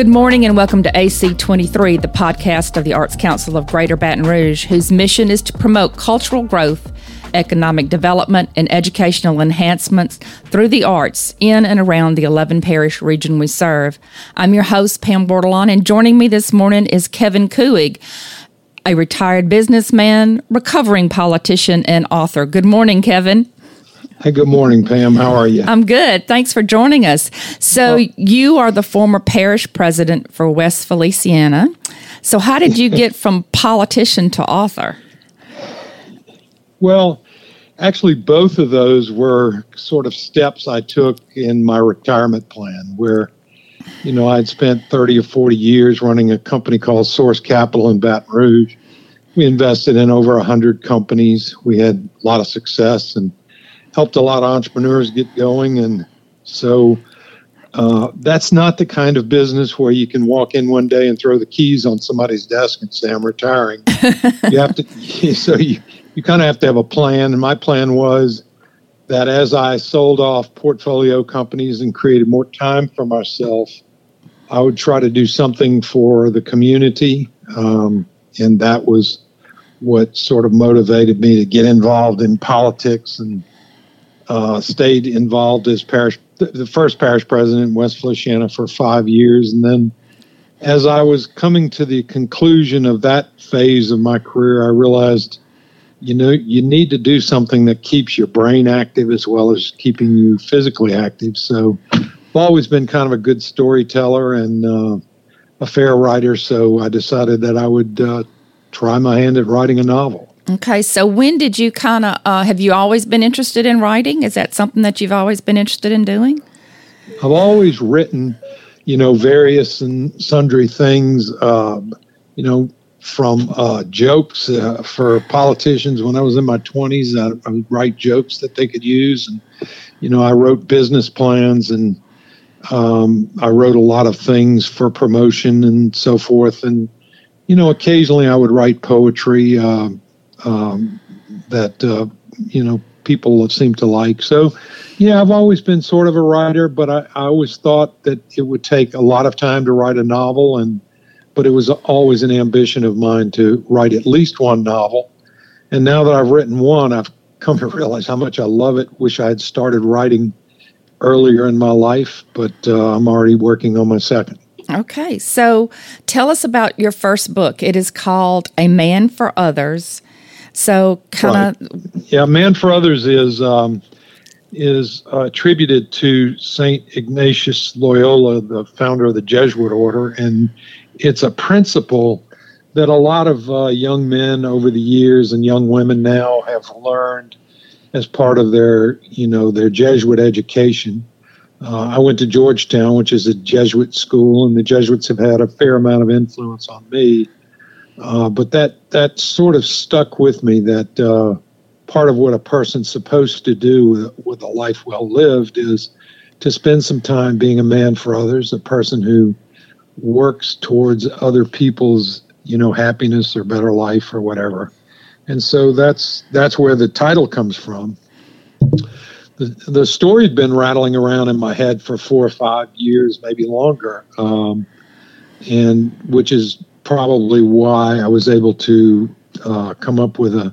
Good morning and welcome to AC23, the podcast of the Arts Council of Greater Baton Rouge, whose mission is to promote cultural growth, economic development, and educational enhancements through the arts in and around the 11 parish region we serve. I'm your host, Pam Bordelon, and joining me this morning is Kevin Couhig, a retired businessman, recovering politician, and author. Good morning, Kevin. Hey, good morning, Pam. How are you? I'm good. Thanks for joining us. So, oh. you are the former parish president for West Feliciana. So, how did you get from politician to author? Well, actually, both of those were sort of steps I took in my retirement plan where, you know, I'd spent 30 or 40 years running a company called Source Capital in Baton Rouge. We invested in over 100 companies. We had a lot of success and helped a lot of entrepreneurs get going. And so uh, that's not the kind of business where you can walk in one day and throw the keys on somebody's desk and say, I'm retiring. you have to, so you, you kind of have to have a plan. And my plan was that as I sold off portfolio companies and created more time for myself, I would try to do something for the community. Um, and that was what sort of motivated me to get involved in politics and uh, stayed involved as parish, the first parish president in West Feliciana for five years. And then as I was coming to the conclusion of that phase of my career, I realized, you know, you need to do something that keeps your brain active as well as keeping you physically active. So I've always been kind of a good storyteller and uh, a fair writer. So I decided that I would uh, try my hand at writing a novel. Okay, so when did you kind of uh, have you always been interested in writing? Is that something that you've always been interested in doing? I've always written, you know, various and sundry things. Uh, you know, from uh, jokes uh, for politicians when I was in my 20s. I, I, would write jokes that they could use. And, you know, I wrote business plans and um, I wrote a lot of things for promotion and so forth. And, you know, occasionally I would write poetry. Uh, um, that uh, you know people seem to like. So, yeah, I've always been sort of a writer, but I, I always thought that it would take a lot of time to write a novel, and but it was always an ambition of mine to write at least one novel. And now that I've written one, I've come to realize how much I love it. Wish I had started writing earlier in my life, but uh, I'm already working on my second. Okay, so tell us about your first book. It is called A Man for Others so kind of right. yeah, man for others is um, is uh, attributed to Saint Ignatius Loyola, the founder of the Jesuit order, and it's a principle that a lot of uh, young men over the years and young women now have learned as part of their you know their Jesuit education. Uh, I went to Georgetown, which is a Jesuit school, and the Jesuits have had a fair amount of influence on me uh, but that that sort of stuck with me. That uh, part of what a person's supposed to do with, with a life well lived is to spend some time being a man for others, a person who works towards other people's you know happiness or better life or whatever. And so that's that's where the title comes from. The, the story had been rattling around in my head for four or five years, maybe longer, um, and which is probably why I was able to uh, come up with a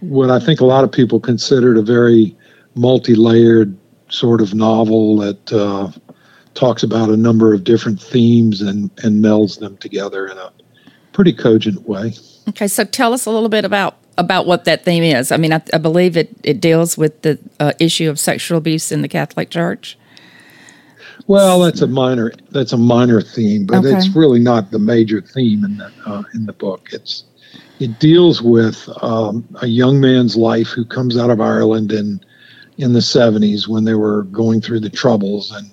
what I think a lot of people considered a very multi-layered sort of novel that uh, talks about a number of different themes and and melds them together in a pretty cogent way. Okay, so tell us a little bit about about what that theme is. I mean, I, I believe it it deals with the uh, issue of sexual abuse in the Catholic Church. Well, that's a minor that's a minor theme, but okay. it's really not the major theme in the uh, in the book. It's it deals with um, a young man's life who comes out of Ireland in in the 70s when they were going through the troubles and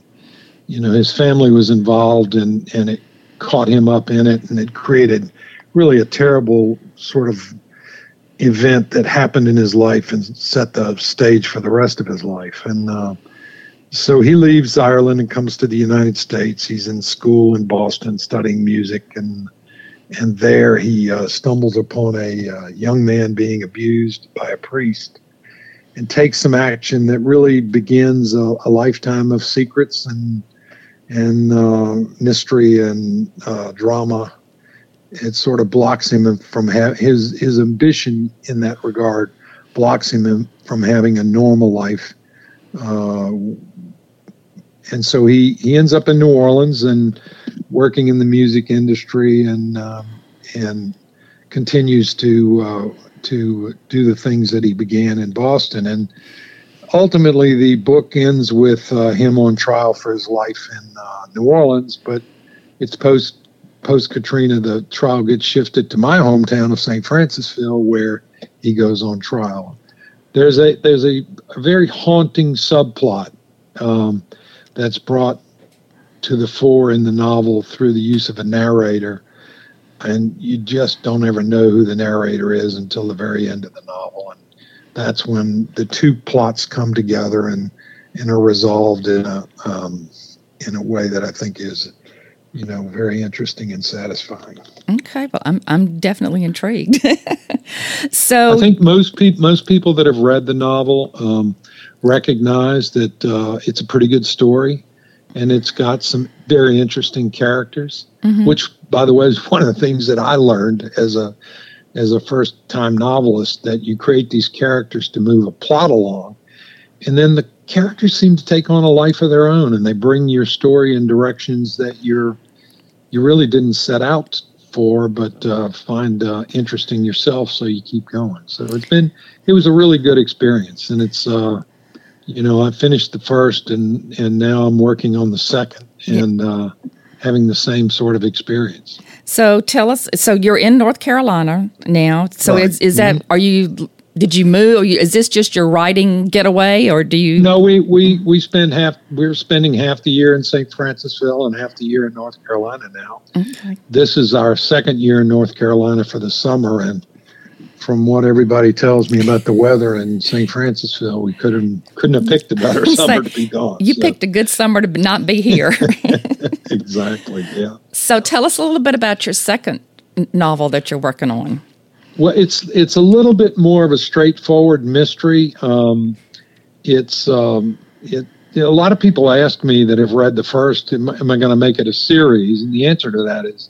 you know his family was involved and and it caught him up in it and it created really a terrible sort of event that happened in his life and set the stage for the rest of his life and uh, so he leaves Ireland and comes to the United States. He's in school in Boston studying music, and and there he uh, stumbles upon a uh, young man being abused by a priest, and takes some action that really begins a, a lifetime of secrets and and uh, mystery and uh, drama. It sort of blocks him from ha- his his ambition in that regard blocks him from having a normal life. Uh, and so he, he ends up in New Orleans and working in the music industry and um, and continues to uh, to do the things that he began in Boston. And ultimately, the book ends with uh, him on trial for his life in uh, New Orleans. But it's post post Katrina. The trial gets shifted to my hometown of St. Francisville, where he goes on trial. There's a there's a, a very haunting subplot um, that's brought to the fore in the novel through the use of a narrator and you just don't ever know who the narrator is until the very end of the novel and that's when the two plots come together and and are resolved in a um, in a way that I think is you know very interesting and satisfying. Okay, well I'm I'm definitely intrigued. so I think most people most people that have read the novel um, recognize that uh, it's a pretty good story and it's got some very interesting characters, mm-hmm. which, by the way, is one of the things that I learned as a as a first time novelist that you create these characters to move a plot along, and then the characters seem to take on a life of their own, and they bring your story in directions that you're you really didn't set out for, but uh, find uh, interesting yourself, so you keep going. So it's been it was a really good experience, and it's. Uh, you know, I finished the first, and and now I'm working on the second, and uh, having the same sort of experience. So tell us. So you're in North Carolina now. So right. is is that? Mm-hmm. Are you? Did you move? You, is this just your writing getaway, or do you? No, we we we spend half. We're spending half the year in St. Francisville and half the year in North Carolina now. Okay. This is our second year in North Carolina for the summer, and from what everybody tells me about the weather in St. Francisville, we couldn't couldn't have picked a better summer to be gone. You so. picked a good summer to not be here. exactly. Yeah. So tell us a little bit about your second novel that you're working on. Well, it's it's a little bit more of a straightforward mystery. Um, it's um, it. A lot of people ask me that have read the first, am, am I going to make it a series? And the answer to that is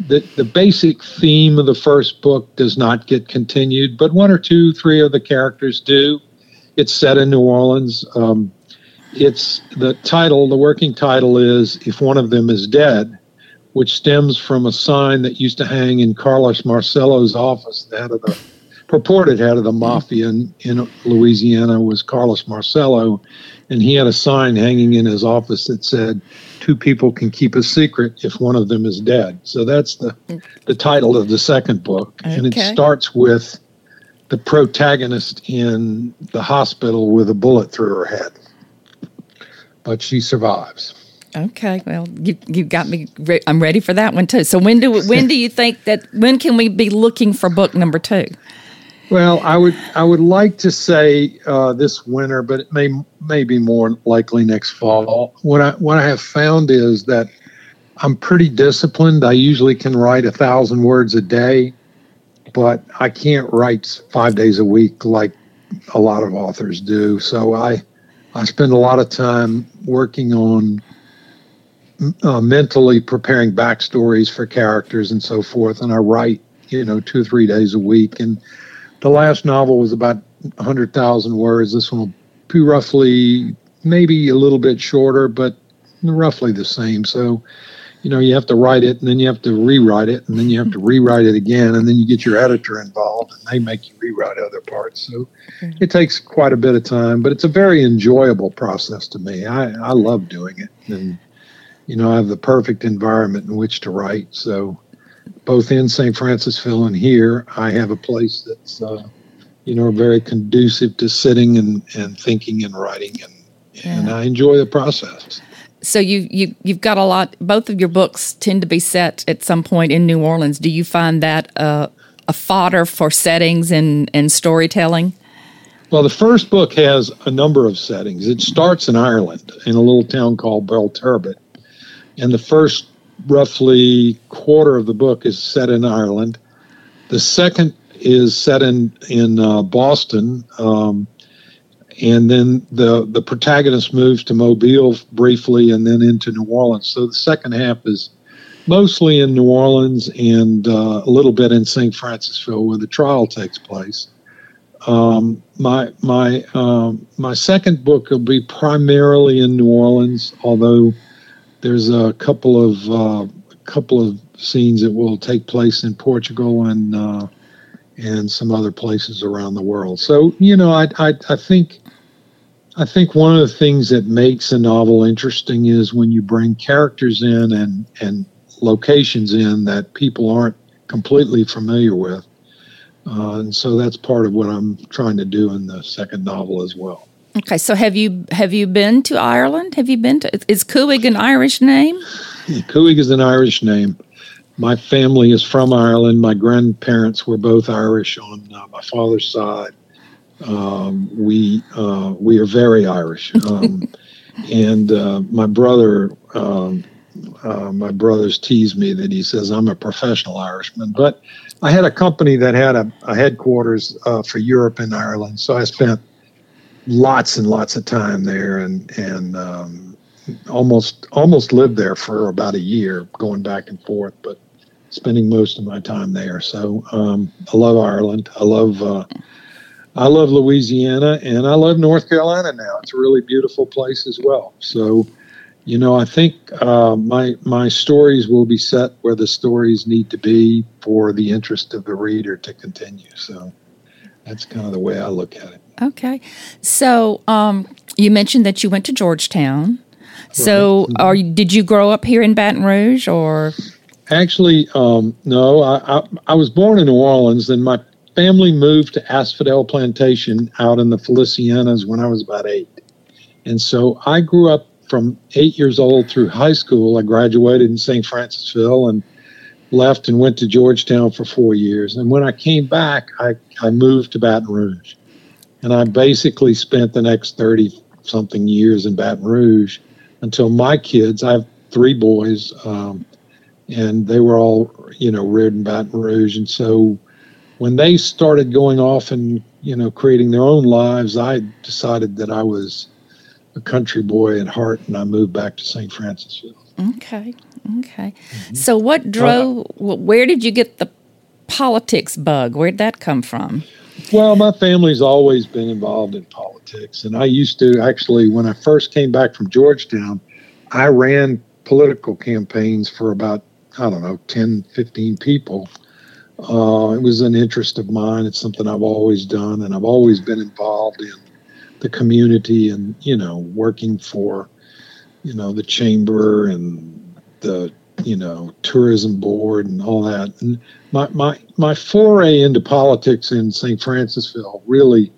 the, the basic theme of the first book does not get continued, but one or two, three of the characters do. It's set in New Orleans. Um, it's the title, the working title is If One of Them Is Dead, which stems from a sign that used to hang in Carlos Marcello's office, the head of the purported head of the mm-hmm. mafia in, in Louisiana was Carlos Marcello. And he had a sign hanging in his office that said, two people can keep a secret if one of them is dead. So that's the the title of the second book, okay. and it starts with the protagonist in the hospital with a bullet through her head, but she survives. Okay, well, you you got me. Re- I'm ready for that one too. So when do when do you think that when can we be looking for book number two? Well, I would I would like to say uh, this winter, but it may may be more likely next fall. What I what I have found is that I'm pretty disciplined. I usually can write a thousand words a day, but I can't write five days a week like a lot of authors do. So I I spend a lot of time working on uh, mentally preparing backstories for characters and so forth, and I write you know two or three days a week and the last novel was about 100,000 words. This one will be roughly, maybe a little bit shorter, but roughly the same. So, you know, you have to write it and then you have to rewrite it and then you have to rewrite it again and then you get your editor involved and they make you rewrite other parts. So it takes quite a bit of time, but it's a very enjoyable process to me. I, I love doing it. And, you know, I have the perfect environment in which to write. So, both in St. Francisville and here, I have a place that's, uh, you know, very conducive to sitting and, and thinking and writing, and yeah. and I enjoy the process. So you you you've got a lot. Both of your books tend to be set at some point in New Orleans. Do you find that uh, a fodder for settings and and storytelling? Well, the first book has a number of settings. It starts in Ireland in a little town called Belturbet, and the first roughly quarter of the book is set in Ireland. The second is set in in uh, Boston, um, and then the the protagonist moves to Mobile briefly, and then into New Orleans. So the second half is mostly in New Orleans and uh, a little bit in St. Francisville, where the trial takes place. Um, my my um, my second book will be primarily in New Orleans, although there's a couple of uh, couple of scenes that will take place in Portugal and uh, and some other places around the world. So you know, I, I I think I think one of the things that makes a novel interesting is when you bring characters in and and locations in that people aren't completely familiar with. Uh, and so that's part of what I'm trying to do in the second novel as well. Okay, so have you have you been to Ireland? Have you been to? Is Couhig an Irish name? Couhig is an Irish name. My family is from Ireland. My grandparents were both Irish on uh, my father's side. Um, we uh, we are very Irish, um, and uh, my brother. Um, uh, my brothers tease me that he says I'm a professional Irishman, but I had a company that had a, a headquarters uh, for Europe and Ireland, so I spent lots and lots of time there, and and um, almost almost lived there for about a year, going back and forth, but spending most of my time there. So um, I love Ireland. I love. Uh, I love Louisiana and I love North Carolina now. It's a really beautiful place as well. So, you know, I think uh, my my stories will be set where the stories need to be for the interest of the reader to continue. So that's kind of the way I look at it. Okay. So um, you mentioned that you went to Georgetown. So, right. are did you grow up here in Baton Rouge, or? Actually, um, no. I, I, I was born in New Orleans, and my family moved to Asphodel Plantation out in the Felicianas when I was about eight, and so I grew up from eight years old through high school. I graduated in St. Francisville and left and went to Georgetown for four years. And when I came back, I, I moved to Baton Rouge. And I basically spent the next 30 something years in Baton Rouge until my kids, I have three boys, um, and they were all, you know, reared in Baton Rouge. And so when they started going off and, you know, creating their own lives, I decided that I was a country boy at heart and I moved back to St. Francisville. Okay. Okay. Mm-hmm. So what drove, uh, where did you get the politics bug? Where'd that come from? Well, my family's always been involved in politics. And I used to actually, when I first came back from Georgetown, I ran political campaigns for about, I don't know, 10, 15 people. Uh, it was an interest of mine. It's something I've always done, and I've always been involved in the community and, you know, working for, you know, the chamber and the you know, tourism board and all that. And my my my foray into politics in St. Francisville really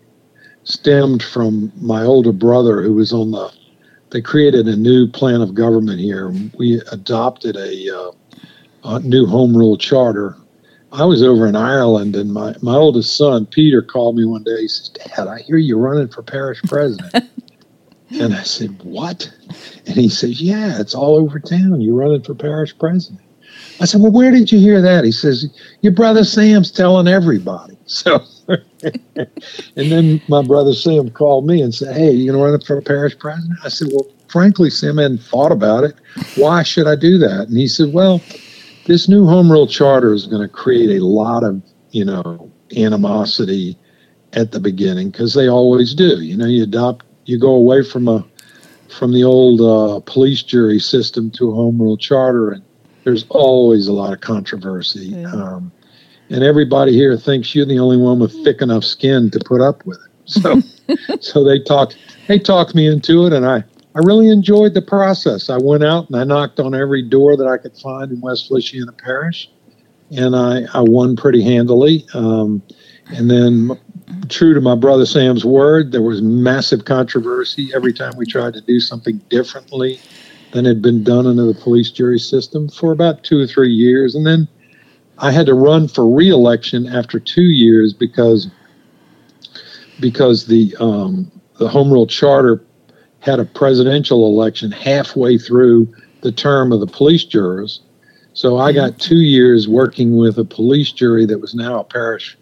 stemmed from my older brother who was on the they created a new plan of government here. We adopted a, uh, a new home rule charter. I was over in Ireland, and my, my oldest son, Peter, called me one day. He says, Dad, I hear you're running for parish president. And I said, What? And he says, Yeah, it's all over town. You're running for parish president. I said, Well, where did you hear that? He says, Your brother Sam's telling everybody. So, and then my brother Sam called me and said, Hey, you going to run for parish president? I said, Well, frankly, Sam hadn't thought about it. Why should I do that? And he said, Well, this new home rule charter is going to create a lot of, you know, animosity at the beginning because they always do. You know, you adopt you go away from a from the old uh, police jury system to a home rule charter, and there's always a lot of controversy. Yeah. Um, and everybody here thinks you're the only one with thick enough skin to put up with it. So, so they talked they talked me into it, and I I really enjoyed the process. I went out and I knocked on every door that I could find in West Feliciana Parish, and I I won pretty handily. Um, and then true to my brother Sam's word, there was massive controversy every time we tried to do something differently than had been done under the police jury system for about two or three years. And then I had to run for reelection after two years because because the um, the home rule charter had a presidential election halfway through the term of the police jurors. So I got two years working with a police jury that was now a parish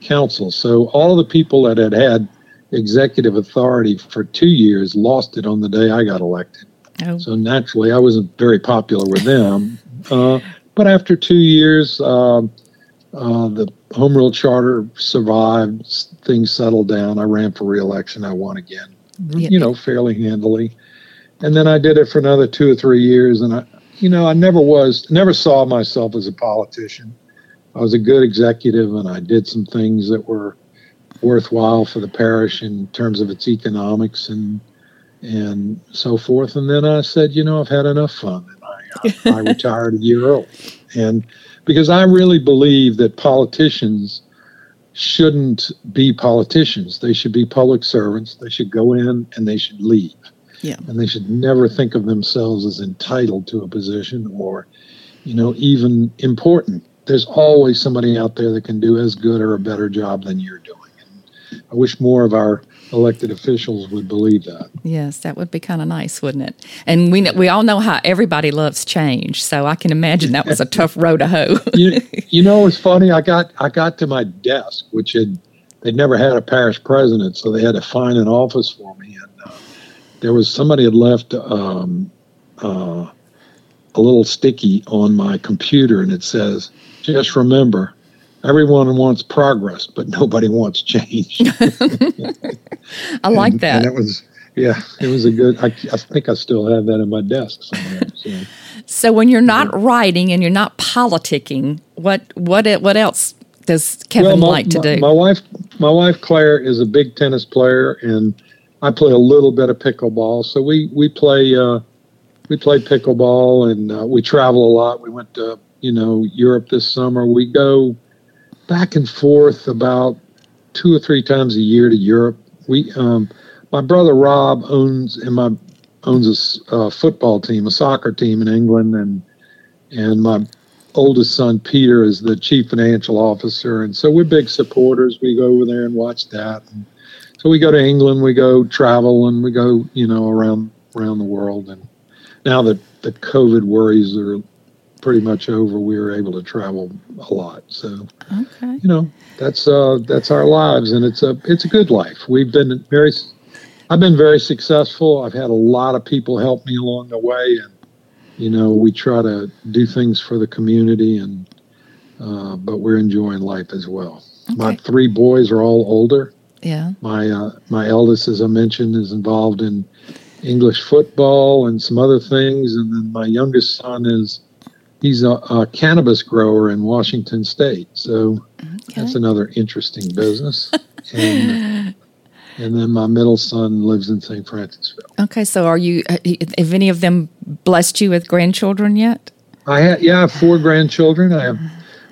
council. So all the people that had had executive authority for two years, lost it on the day I got elected. Oh. So naturally, I wasn't very popular with them. Uh, but after two years, uh, uh, the home rule charter survived. Things settled down. I ran for reelection. I won again, you know, fairly handily. And then I did it for another two or three years. And I, you know, I never was, never saw myself as a politician. I was a good executive, and I did some things that were worthwhile for the parish in terms of its economics and and so forth. And then I said, you know, I've had enough fun, and I, uh, I retired a year early. And because I really believe that politicians shouldn't be politicians, they should be public servants. They should go in and they should leave. Yeah. And they should never think of themselves as entitled to a position or, you know, even important. There's always somebody out there that can do as good or a better job than you're doing. And I wish more of our elected officials would believe that. Yes, that would be kind of nice, wouldn't it? And we we all know how everybody loves change, so I can imagine that was a tough row to hoe. you, you know, it's funny. I got I got to my desk, which had they'd never had a parish president, so they had to find an office for me, and uh, there was somebody had left. Um, uh, a little sticky on my computer and it says, just remember, everyone wants progress, but nobody wants change. I like and, that. And it was, yeah, it was a good. I, I think I still have that in my desk somewhere. So, so when you're not yeah. writing and you're not politicking, what what what else does Kevin well, my, like to my, do? My wife, my wife Claire is a big tennis player, and I play a little bit of pickleball. So we we play. Uh, we play pickleball and uh, we travel a lot. We went to you know Europe this summer. We go back and forth about two or three times a year to Europe. We, um, my brother Rob owns and my owns a uh, football team, a soccer team in England, and and my oldest son Peter is the chief financial officer, and so we're big supporters. We go over there and watch that. And so we go to England, we go travel, and we go you know around around the world. And now that the COVID worries are pretty much over, we were able to travel a lot. So, okay. you know, that's uh, that's our lives, and it's a it's a good life. We've been very, I've been very successful. I've had a lot of people help me along the way, and you know, we try to do things for the community, and uh, but we're enjoying life as well. Okay. My three boys are all older. Yeah. My uh, my eldest, as I mentioned, is involved in English football and some other things, and then my youngest son is he's a, a, cannabis grower in Washington State. So okay. that's another interesting business. and, and then my middle son lives in St. Francisville. Okay, so are you? Have any of them blessed you with grandchildren yet? I have, yeah, I have four grandchildren. I have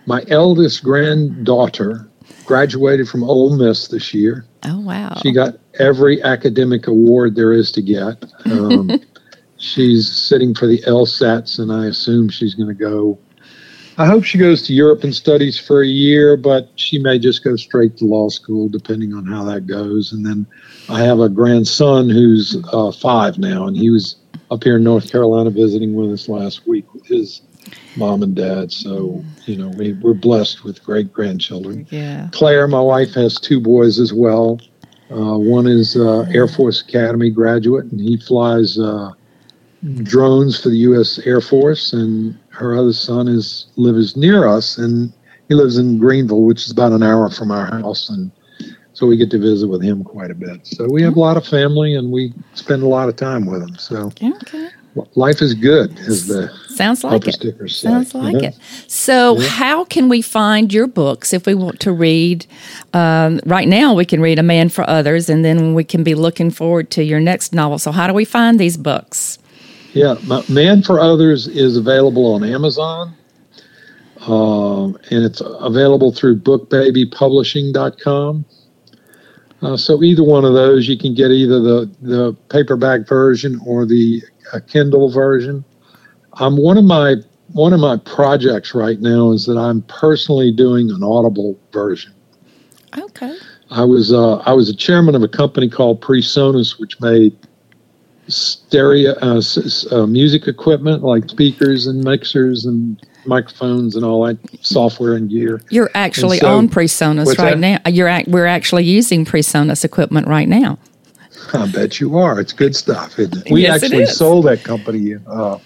my eldest granddaughter graduated from Ole Miss this year. Oh wow! She got every academic award there is to get. Um, she's sitting for the LSATs, and I assume she's going to go. I hope she goes to Europe and studies for a year, but she may just go straight to law school, depending on how that goes. And then I have a grandson who's uh, five now, and he was up here in North Carolina visiting with us last week with his mom and dad. So, you know, we, we're blessed with great grandchildren. Yeah. Claire, my wife, has two boys as well. Uh, one is uh, Air Force Academy graduate, and he flies uh, drones for the U.S. Air Force, and her other son is lives near us, and he lives in Greenville, which is about an hour from our house, and so we get to visit with him quite a bit. So we have a lot of family, and we spend a lot of time with him. So okay. life is good, as the sounds like it. Sounds like yeah. it. So yeah. how can we find your books if we want to read? Um, right now, we can read A Man for Others, and then we can be looking forward to your next novel. So how do we find these books? Yeah, Man for Others is available on Amazon. Um, and it's available through bookbabypublishing.com. Uh, so either one of those, you can get either the, the paperback version or the uh, Kindle version. Um, one of my one of my projects right now is that I'm personally doing an Audible version. Okay. I was uh, I was a chairman of a company called PreSonus, which made stereo uh, uh, music equipment like speakers and mixers and microphones and all that software and gear. You're actually so, on PreSonus right that? now. You're we're actually using PreSonus equipment right now. I bet you are. It's good stuff, isn't it? We yes, actually sold that company uh,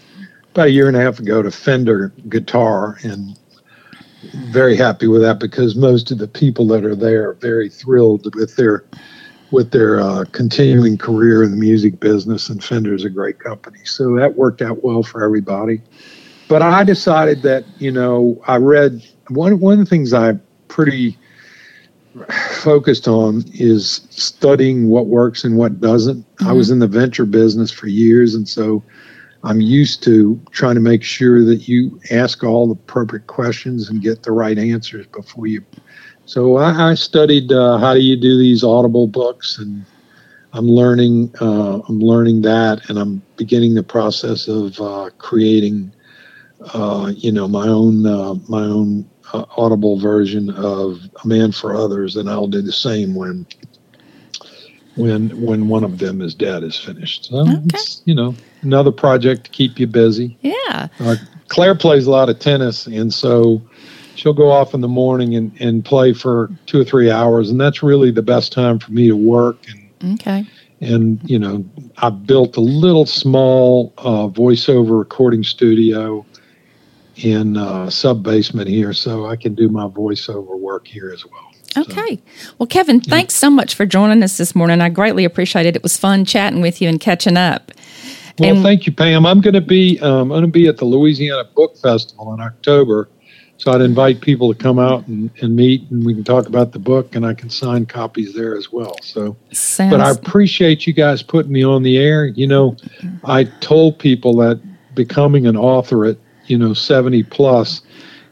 about a year and a half ago to Fender Guitar, and very happy with that because most of the people that are there are very thrilled with their with their uh, continuing career in the music business, and Fender's a great company. So that worked out well for everybody. But I decided that you know I read one one of the things I pretty focused on is studying what works and what doesn't. Mm-hmm. I was mm-hmm. in the venture business for years, and so I'm used to trying to make sure that you ask all the appropriate questions and get the right answers before you. So I, I studied uh, how do you do these audible books, and I'm learning. Uh, I'm learning that, and I'm beginning the process of uh, creating, uh, you know, my own uh, my own uh, audible version of A Man for Others, and I'll do the same when when when one of them is dead is finished. So okay. it's you know another project to keep you busy. Yeah. Uh, Claire plays a lot of tennis, and so she'll go off in the morning and, and play for two or three hours, and that's really the best time for me to work. And, okay. And you know, I built a little small uh, voiceover recording studio in uh, sub basement here, so I can do my voiceover work here as well. Okay. So, well, Kevin, thanks so much for joining us this morning. I greatly appreciate it. It was fun chatting with you and catching up. Well, and, thank you, Pam. I'm going to be um, I'm going to be at the Louisiana Book Festival in October, so I'd invite people to come out and, and meet, and we can talk about the book, and I can sign copies there as well. So, sounds, but I appreciate you guys putting me on the air. You know, I told people that becoming an author at you know 70 plus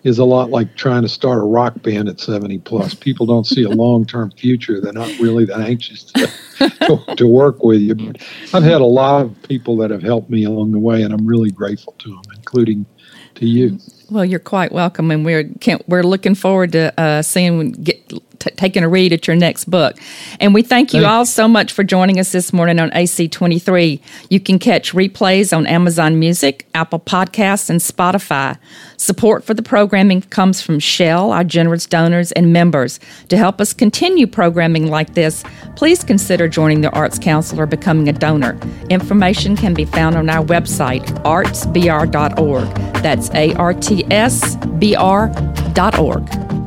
is a lot like trying to start a rock band at 70 plus. People don't see a long term future. They're not really that anxious to, to, to, work with you. But I've had a lot of people that have helped me along the way, and I'm really grateful to them, including to you. Well, you're quite welcome, and we're we're looking forward to uh, seeing get t- taking a read at your next book. And we thank you all so much for joining us this morning on AC23. You can catch replays on Amazon Music, Apple Podcasts, and Spotify. Support for the programming comes from Shell, our generous donors and members. To help us continue programming like this, please consider joining the Arts Council or becoming a donor. Information can be found on our website, artsbr.org. That's A R T S B R dot R.org.